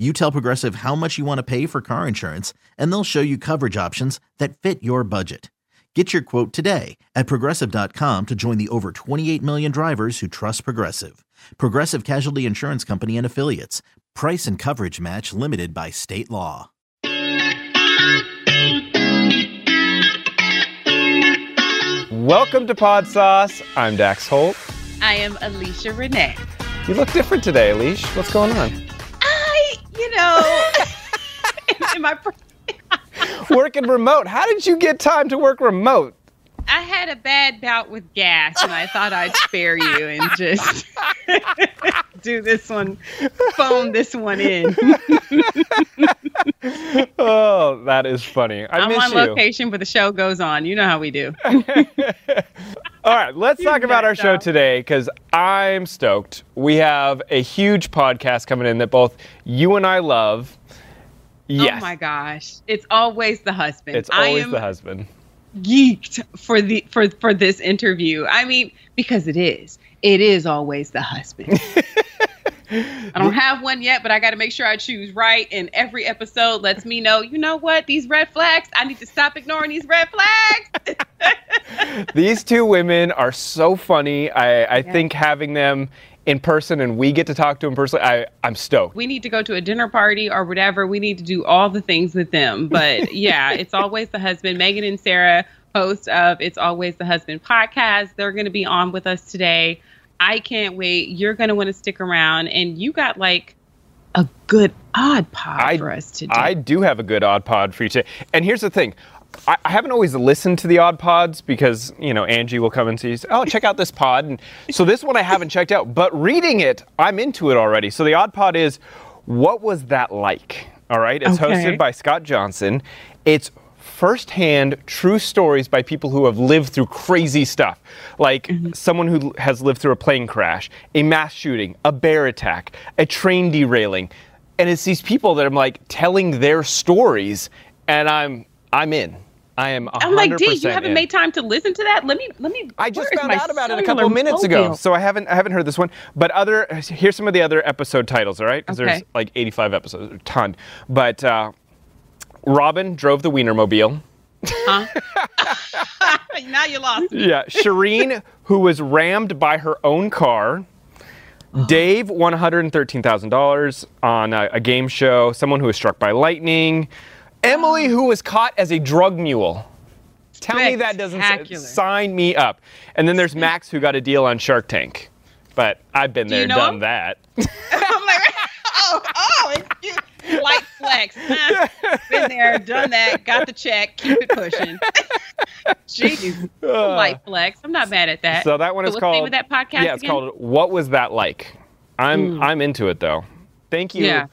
You tell Progressive how much you want to pay for car insurance, and they'll show you coverage options that fit your budget. Get your quote today at progressive.com to join the over 28 million drivers who trust Progressive. Progressive Casualty Insurance Company and Affiliates. Price and coverage match limited by state law. Welcome to Pod Sauce. I'm Dax Holt. I am Alicia Renee. You look different today, Alicia. What's going on? You know, am I? Working remote. How did you get time to work remote? I had a bad bout with gas, and I thought I'd spare you and just do this one, phone this one in. oh, that is funny. I am on you. location, but the show goes on. You know how we do. All right, let's talk about our show today because I'm stoked. We have a huge podcast coming in that both you and I love. Oh yes. Oh my gosh, it's always the husband. It's always the husband. Geeked for the for for this interview. I mean, because it is. It is always the husband. I don't have one yet, but I got to make sure I choose right. And every episode lets me know, you know what, these red flags, I need to stop ignoring these red flags. These two women are so funny. I, I Yeah. think having them in person and we get to talk to them personally, I, I'm stoked. we need to go to a dinner party or whatever. We need to do all the things with them. But yeah, it's always the husband. Megan and Sarah, host of It's Always the Husband podcast, they're going to be on with us today. I can't wait. You're going to want to stick around. And you got like a good odd pod I- for us to do. I do have a good odd pod for you today. And here's the thing. I, I haven't always listened to the odd pods because, you know, Angie will come and say, oh, check out this pod. And so this one I haven't checked out, but reading it, I'm into it already. So the odd pod is, what was that like? All right. It's Okay. hosted by Scott Johnson. It's firsthand true stories by people who have lived through crazy stuff, like Mm-hmm. someone who has lived through a plane crash, a mass shooting, a bear attack, a train derailing. And it's these people that I'm like telling their stories, and I'm I'm in. I am 100% I'm like, D, you haven't in. made time to listen to that? Let me, let me. I just found out about it a couple minutes ago, so I haven't I haven't heard this one. But other here's some of the other episode titles, all right? Because there's like 85 episodes, a ton. But uh, Robin drove the Wienermobile. now you lost. Yeah, Shireen, who was rammed by her own car. Dave won $113,000 on a, a game show. Someone who was struck by lightning. Emily, who was caught as a drug mule. Tell me that doesn't sign me up. And then there's Max, who got a deal on Shark Tank. But I've been Do you there, know done him? that. I'm like, oh, oh. Light flex. Huh? Been there, done that, got the check, keep it pushing. Jeez, light flex. I'm not mad at that. So that one is what's called. the name of that podcast Yeah, it's again? called "What Was That Like." I'm I'm into it though. Thank you. Mm. Yeah.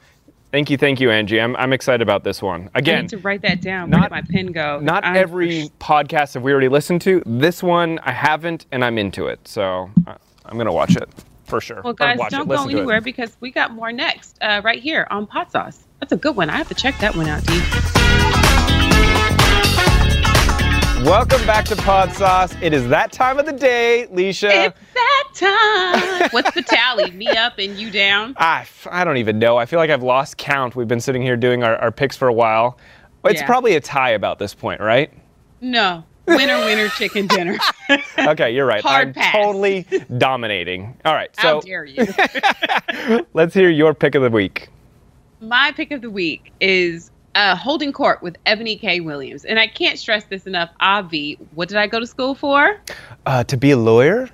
Thank you, thank you, Angie. I'm I'm excited about this one. I Again, need to write that down. not- Where did my pen go? not I'm- every podcast have we already listened to. This one I haven't, and I'm into it. So uh, I'm gonna watch it for sure. Well, guys, don't go listen anywhere because we got more next, uh, right here on Pod Sauce. That's a good one. I have to check that one out, D. Welcome back to Pod Sauce. It is that time of the day, Leisha. It's that time. What's the tally? Me up and you down? I, I don't even know. I feel like I've lost count. We've been sitting here doing our, our picks for a while. It's Yeah. probably a tie about this point, right? No. Winner, winner, chicken dinner. Okay, you're right. Hard I'm pass. totally dominating. All right, So, How dare you? let's hear your pick of the week. My pick of the week is uh, Holding Court with Ebony K. Williams. And I can't stress this enough. Avi, what did I go to school for? Uh, to be a lawyer?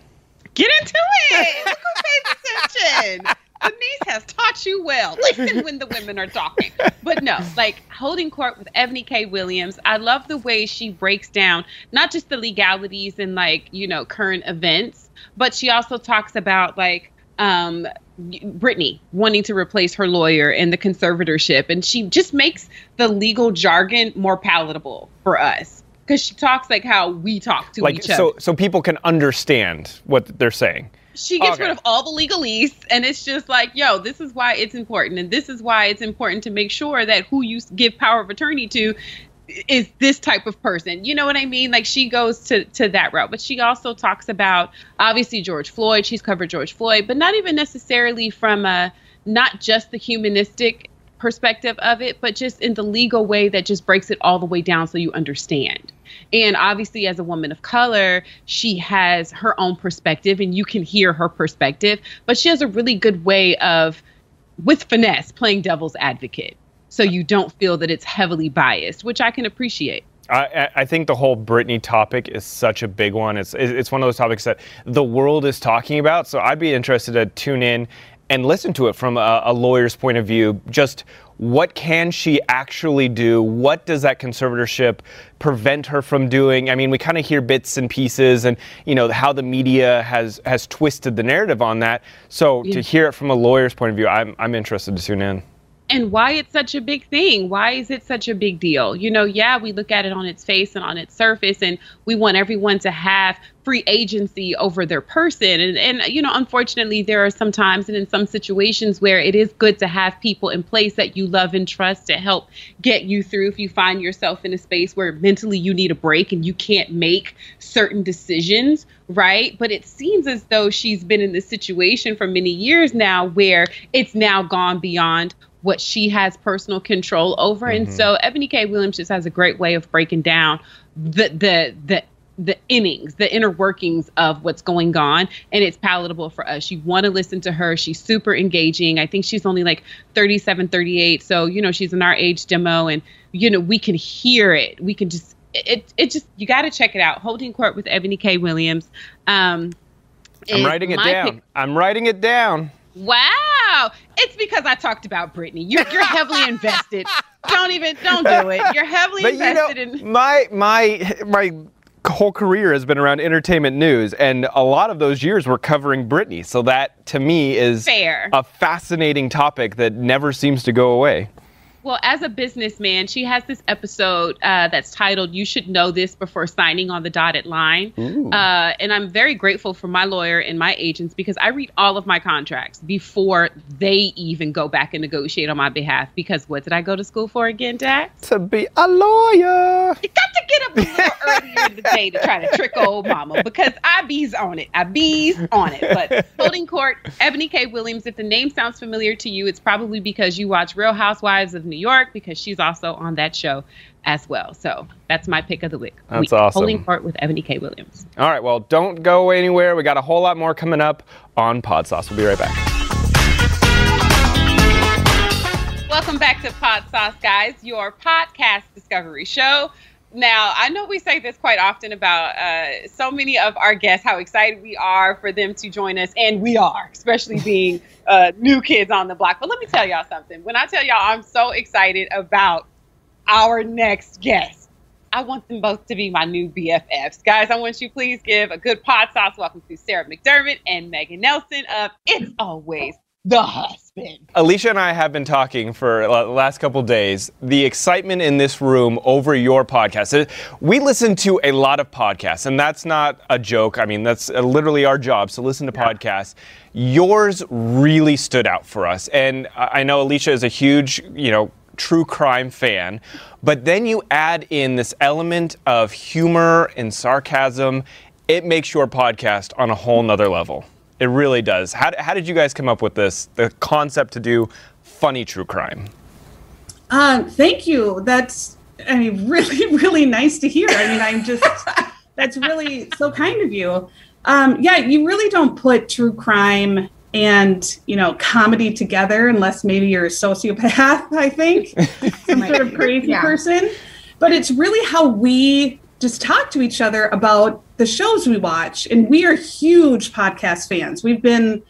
Get into it. Look who pays attention. Denise has taught you well. Listen when the women are talking. But no, like holding court with Ebony K. Williams, I love the way she breaks down not just the legalities and like, you know, current events, but she also talks about like um Britney wanting to replace her lawyer and the conservatorship. And she just makes the legal jargon more palatable for us because she talks like how we talk to like each other. so so people can understand what they're saying. she gets Okay. rid of all the legalese and it's just like yo this is why it's important and this is why it's important to make sure that who you give power of attorney to is this type of person you know what i mean like she goes to to that route but she also talks about obviously george floyd she's covered george floyd but not even necessarily from a not just the humanistic perspective of it but just in the legal way that just breaks it all the way down so you understand and obviously, as a woman of color, she has her own perspective and you can hear her perspective. But she has a really good way of, with finesse, playing devil's advocate. So you don't feel that it's heavily biased, which I can appreciate. I, I- think the whole Britney topic is such a big one. It's it's one of those topics that the world is talking about. So I'd be interested to tune in and listen to it from a, a lawyer's point of view. Just what can she actually do? What does that conservatorship prevent her from doing? I mean, we kind of hear bits and pieces, and you know how the media has has twisted the narrative on that. So to hear it from a lawyer's point of view, I'm I'm interested to tune in. And why it's such a big thing. Why is it such a big deal? You know, yeah, we look at it on its face and on its surface, and we want everyone to have free agency over their person. And, and you know, unfortunately, there are some times and in some situations where it is good to have people in place that you love and trust to help get you through if you find yourself in a space where mentally you need a break and you can't make certain decisions right? But it seems as though she's been in this situation for many years now where it's now gone beyond what she has personal control over. And so Ebony K. Williams just has a great way of breaking down the the the the innings, the inner workings of what's going on, and it's palatable for us. You want to listen to her. She's super engaging. I think she's only like 37, 38. So, you know, she's in our age demo, and, you know, we can hear it. We can just, it, it just, you got to check it out. Holding Court with Ebony K. Williams. Um, I'm writing it down. pick- I'm writing it down. Wow. It's because I talked about Britney. You're, you're heavily invested. Don't even, don't do it. You're heavily But you know, invested in. my my my whole career has been around entertainment news, and a lot of those years were covering Britney. So that, to me, is Fair. a fascinating topic that never seems to go away. Well, as a businessman, she has this episode uh, that's titled "You Should Know This Before Signing on the Dotted Line," uh, and I'm very grateful for my lawyer and my agents because I read all of my contracts before they even go back and negotiate on my behalf. Because what did I go to school for again, Dax? To be a lawyer. You got to get up a little earlier in the day to try to trick old mama because I bees on it. I bees on it. But holding court, Ebony K. Williams. If the name sounds familiar to you, it's probably because you watch Real Housewives of New York because she's also on that show as well. So that's my pick of the week. That's week. awesome. Holding court with Ebony K. Williams. All right, well, don't go anywhere. We got a whole lot more coming up on Pod Sauce. We'll be right back. Welcome back to Pod Sauce, guys, your podcast discovery show. Now, I know we say this quite often about uh, so many of our guests, how excited we are for them to join us, and we are, especially being uh, new kids on the block. But let me tell y'all something. When I tell y'all I'm so excited about our next guest, I want them both to be my new BFFs. Guys, I want you please give a good pod sauce welcome to Sarah McDermott and Megan Nelson of It's Always the Husband. Alicia and I have been talking for the last couple days. The excitement in this room over your podcast. Uh, We listen to a lot of podcasts, and that's not a joke. I mean, that's uh, literally our job. So listen to podcasts. Yours really stood out for us, and I know Alicia is a huge, you know, true crime fan, but then you add in this element of humor and sarcasm. It makes your podcast on a whole nother level. It really does. How, how did you guys come up with this, the concept to do funny true crime? Um, thank you. That's I mean, really, really nice to hear. I mean, I'm just that's really so kind of you. Um, yeah, you really don't put true crime and you know comedy together unless maybe you're a sociopath. I think some sort of crazy Yeah. person. But it's really how we just talk to each other about the shows we watch, and we are huge podcast fans. We've been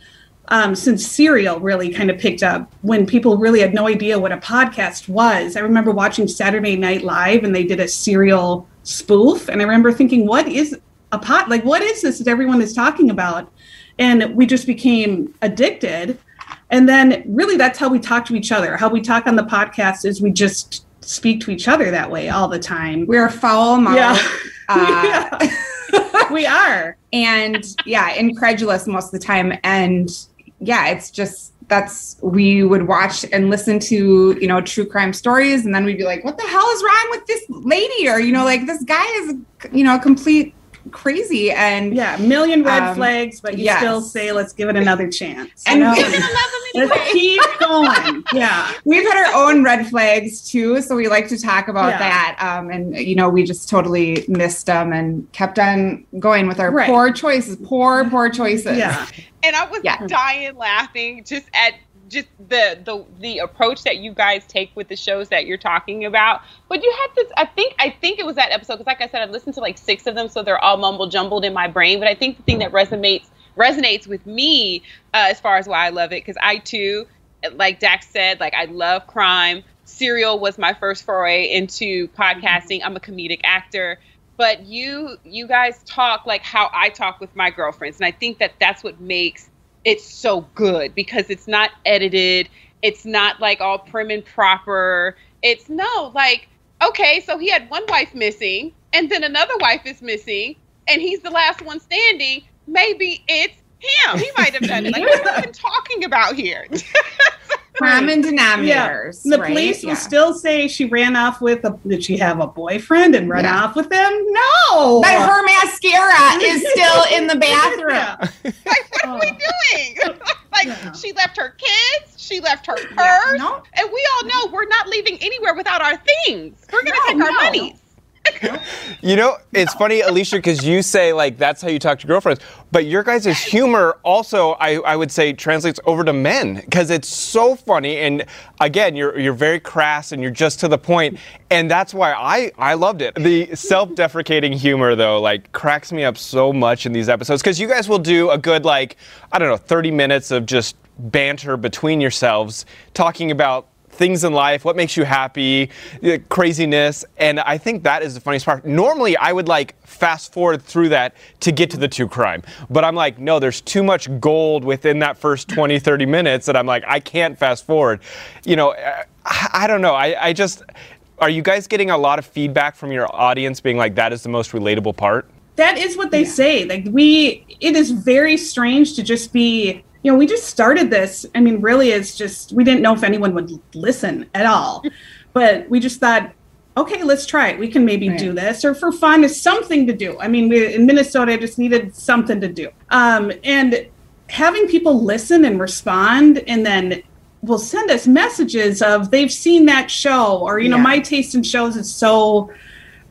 um, since Serial really kind of picked up when people really had no idea what a podcast was. I remember watching Saturday Night Live and they did a Serial spoof, and I remember thinking, "What is a pod? Like, what is this that everyone is talking about?" And we just became addicted. And then, really, that's how we talk to each other. How we talk on the podcast is we just speak to each other that way all the time. We're foul mouth. Yeah. Uh, yeah. We are. and yeah, incredulous most of the time. And yeah, it's just that's we would watch and listen to you know true crime stories, and then we'd be like, "What the hell is wrong with this lady?" Or you know, like this guy is you know a complete crazy and Yeah, a million red Um, flags, but you yes. still say, let's give it another chance. And You know? let's keep going. Yeah. we've had our own red flags too so we like to talk about Yeah. that um, and you know we just totally missed them and kept on going with our Right. poor choices poor poor choices Yeah. and I was Yeah. dying laughing just at just the the the approach that you guys take with the shows that you're talking about. But you had this, I think, I think it was that episode because, like I said, I've listened to like six of them, so they're all mumble jumbled in my brain. But I think the thing that resonates resonates with me uh, as far as why I love it because I too, like Dax said, like I love crime. Serial was my first foray into podcasting. I'm a comedic actor but you you guys talk like how I talk with my girlfriends and I think that that's what makes it so good because it's not edited it's not like all prim and proper it's no like okay so he had one wife missing and then another wife is missing and he's the last one standing maybe it's him he might have done it like what are we even talking about here common Yeah. denominators The right? police will Yeah. still say she ran off with a did she have a boyfriend and run Yeah. off with him? No. but her mascara is still in the bathroom Yeah. like what are we doing like Yeah. she left her kids she left her purse Yeah, no. And we all know we're not leaving anywhere without our things. We're going to No, take our no. monies. You know, it's funny, Alicia, because you say like that's how you talk to girlfriends, but your guys' humor also, I, I would say, translates over to men because it's so funny. And again, you're you're very crass and you're just to the point, and that's why I I loved it. The self-deprecating humor though, like cracks me up so much in these episodes. Because you guys will do a good like I don't know, 30 minutes of just banter between yourselves talking about things in life, what makes you happy, craziness, and I think that is the funniest part. Normally, I would like fast forward through that to get to the true crime, but I'm like, no, there's too much gold within that first 20, 30 minutes that I'm like, I can't fast forward. You know, uh, I, I don't know. I, I just, are you guys getting a lot of feedback from your audience being like, that is the most relatable part? that is what they say. Like we, it is very strange to just be. You know, we just started this. I mean, really, it's just we didn't know if anyone would listen at all, but we just thought, okay, let's try it. We can maybe Right. do this, or for fun, is something to do. I mean, we, in Minnesota, I just needed something to do, um, and having people listen and respond, and then will send us messages of they've seen that show, or you know, my taste in shows is so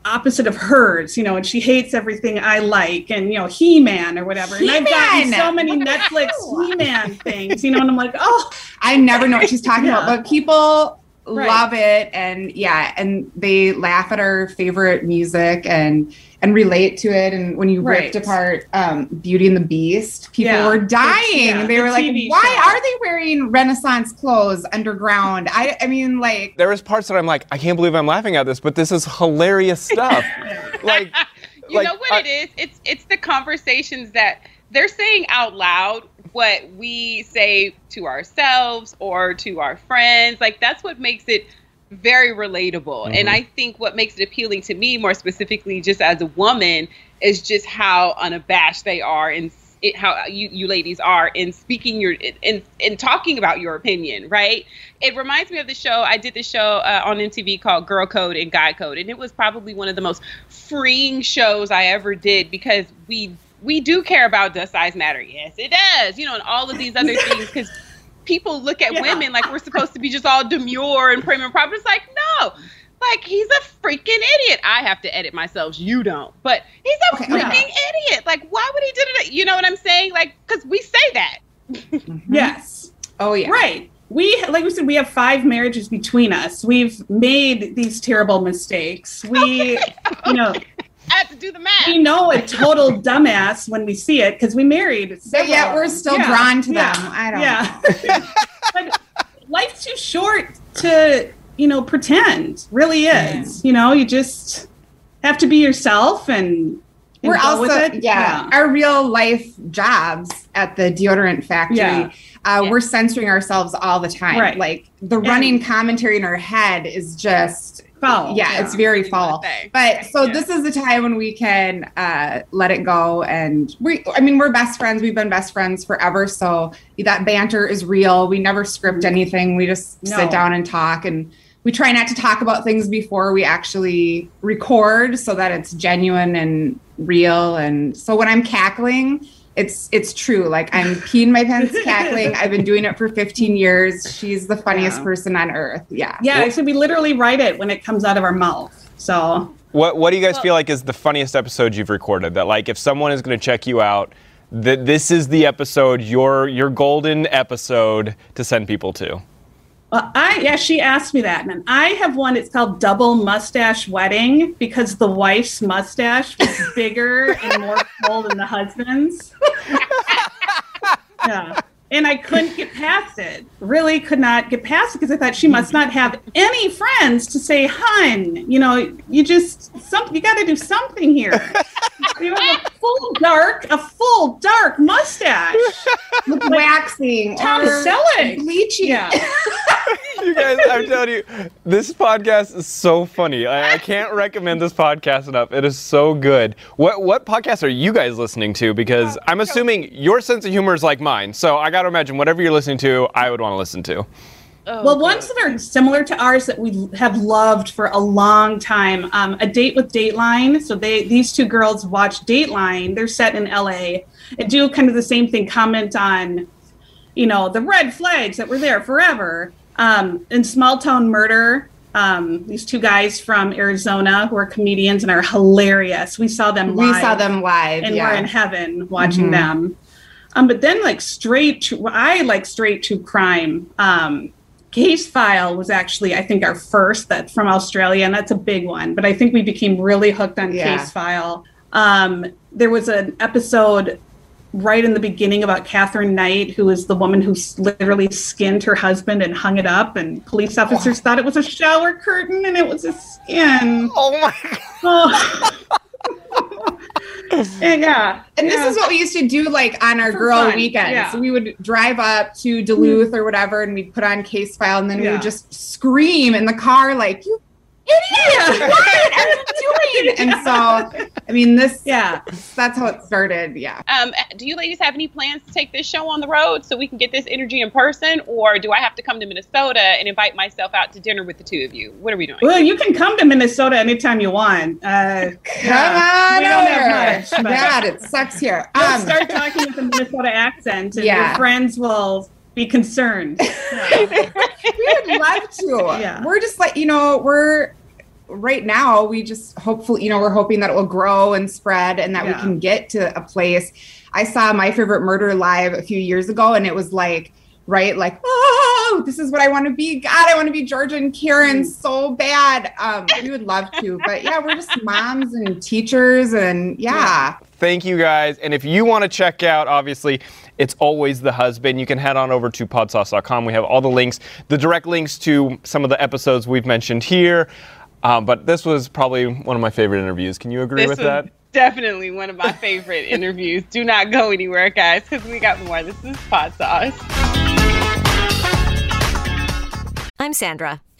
opposite of hers, you know, and she hates everything I like, and you know, He Man or whatever. And I've gotten so many Netflix He Man things, you know, and I'm like, oh, I never know what she's talking Yeah. about, but people Right. love it and yeah, and they laugh at our favorite music and and relate to it. And when you ripped apart um, Beauty and the Beast, people Yeah. were dying. yeah, they the were like, TV "Why show. are they wearing Renaissance clothes underground?" I I mean, like, There was parts that I'm like, I can't believe I'm laughing at this, but this is hilarious stuff. like, You like, know what I- it is? It's it's the conversations that they're saying out loud what we say to ourselves or to our friends. Like that's what makes it very relatable. And I think what makes it appealing to me more specifically just as a woman is just how unabashed they are and it, how you, you ladies are in speaking your in, in talking about your opinion right? It reminds me of the show i did the show uh, on mtv called girl code and guy code and it was probably one of the most freeing shows i ever did because we we do care about does size matter? Yes it does you know and all of these other things because people look at Yeah. women like we're supposed to be just all demure and prim and proper it's like no like he's a freaking idiot. I have to edit myself. You don't. But he's a Okay, freaking yeah. idiot. Like why would he do it? You know what I'm saying? Like cuz we say that. Mm-hmm. yes. oh yeah, Right. We like we said, we have five marriages between us. We've made these terrible mistakes. We, you know, I have to do the math. we know a total dumbass when we see it because we married. But several yet we're still Yeah, drawn to yeah, them. I don't yeah. but life's too short to, you know, pretend. Really is. You know, you just have to be yourself and, and we're go also with it. yeah, our real life jobs at the deodorant factory Yeah. uh, Yeah. we're censoring ourselves all the time Right. like the running commentary in our head is just Foul. yeah, it's very What do you wanna foul say? but so Yeah. this is the time when we can uh, let it go and we i mean we're best friends we've been best friends forever so that banter is real we never script anything we just No. sit down and talk and we try not to talk about things before we actually record so that it's genuine and real and so when i'm cackling it's it's true like i'm peeing my pants cackling i've been doing it for 15 years she's the funniest Yeah. person on earth yeah Yeah, so we literally write it when it comes out of our mouth. So What What do you guys Well- feel like is the funniest episode you've recorded? That like if someone is going to check you out, that this is the episode, your your golden episode to send people to. Well, I yeah, she asked me that, and I have one. It's called Double Mustache Wedding because the wife's mustache was bigger and more full than the husband's. yeah, and I couldn't get past it. Really, could not get past it because I thought she must not have any friends to say, "Hun, you know, you just some you got to do something here." you have a full dark, a full dark mustache. with waxing Tom Selleck. bleaching Yeah. You guys, I'm telling you, this podcast is so funny. I, I can't recommend this podcast enough. It is so good. What what podcast are you guys listening to? Because uh, I'm assuming your sense of humor is like mine. So I got to imagine whatever you're listening to, I would want to listen to. Oh, Well, God. ones that are similar to ours that we have loved for a long time. Um, a date with Dateline. So they these two girls watch Dateline. They're set in LA and do kind of the same thing. Comment on, you know, the red flags that were there forever. Um, in Small Town Murder, um, these two guys from Arizona who are comedians and are hilarious. We saw them. we saw them live and yeah. we're in heaven watching Mhm. them. Um, but then like straight to I like straight to crime. Um, Case File was actually I think our first that from Australia, and that's a big one. But I think we became really hooked on Yeah. Case File. Um, there was an episode right in the beginning about Katherine Knight, who is the woman who literally skinned her husband and hung it up, and police officers thought it was a shower curtain and it was a skin. Oh my god. Oh. and yeah, And this yeah. is what we used to do, like on our For girl fun, weekends. yeah. We would drive up to mm-hmm. Duluth or whatever, and we'd put on Case File, and then we would just scream in the car, like, "You idiot! What are you doing?" And so, I mean, this, yeah. that's how it started. Yeah. Um, do you ladies have any plans to take this show on the road so we can get this energy in person, or do I have to come to Minnesota and invite myself out to dinner with the two of you? What are we doing? Well, you can come to Minnesota anytime you want. Uh, Come yeah. on we don't over. have much. But God, it sucks here. you'll Um, start talking with a Minnesota accent, and Yeah. your friends will be concerned. Yeah. we would love to. Yeah. We're just like, you know, we're right now, we just hopefully, you know, we're hoping that it will grow and spread and that we can get to a place. I saw my favorite murder live a few years ago and it was like, right, like, oh, this is what I want to be. God, I want to be Georgia and Karen Mm. so bad. Um, we would love to, but yeah, we're just moms and teachers and yeah. Thank you guys. And if you want to check out, obviously, it's always the husband. You can head on over to podsauce.com. We have all the links, the direct links to some of the episodes we've mentioned here. Um, but this was probably one of my favorite interviews. Can you agree this with was that? definitely one of my favorite interviews. Do not go anywhere, guys, because we got more. This is Pod Sauce. I'm Sandra,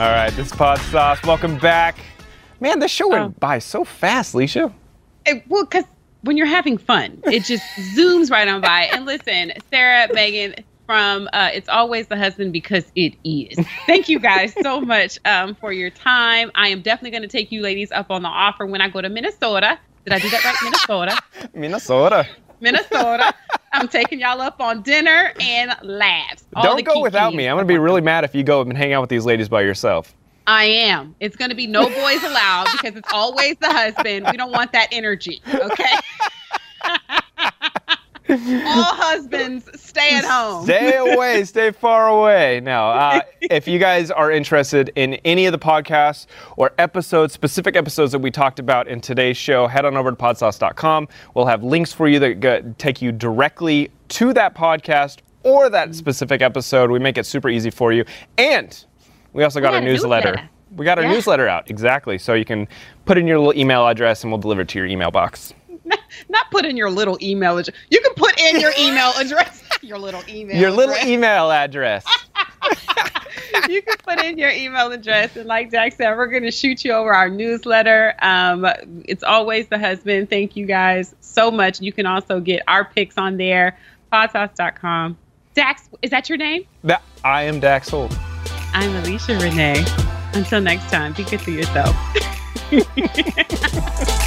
All right, this is Pod Sauce. Welcome back. Man, this show went Oh. by so fast, Leisha. It- well, because when you're having fun, it just zooms right on by. And listen, Sarah, Megan, from uh, It's Always the Husband because it is. Thank you guys so much um, for your time. I am definitely going to take you ladies up on the offer when I go to Minnesota. Did I do that right? Minnesota. Minnesota. Minnesota. I'm taking y'all up on dinner and laughs. All Don't go without me. I'm going to be really mad if you go and hang out with these ladies by yourself. I am. It's going to be no boys allowed because it's always the husband. We don't want that energy. Okay. All husbands stay at home. Stay away, stay far away. Now, uh, if you guys are interested in any of the podcasts or episodes, specific episodes that we talked about in today's show, head on over to podsauce.com. We'll have links for you that take you directly to that podcast or that specific episode. We make it super easy for you. And we also got our a newsletter. newsletter. We got our Yeah. newsletter out, exactly. So you can put in your little email address and we'll deliver it to your email box. Not put in your little email address. You can put in your email address. Your little email. Your little address. email address. you can put in your email address and like jack said we're going to shoot you over our newsletter um, it's always the husband thank you guys so much you can also get our picks on there podsauce.com dax is that your name That, I am Dax Holt. i'm alicia renee until next time be good to yourself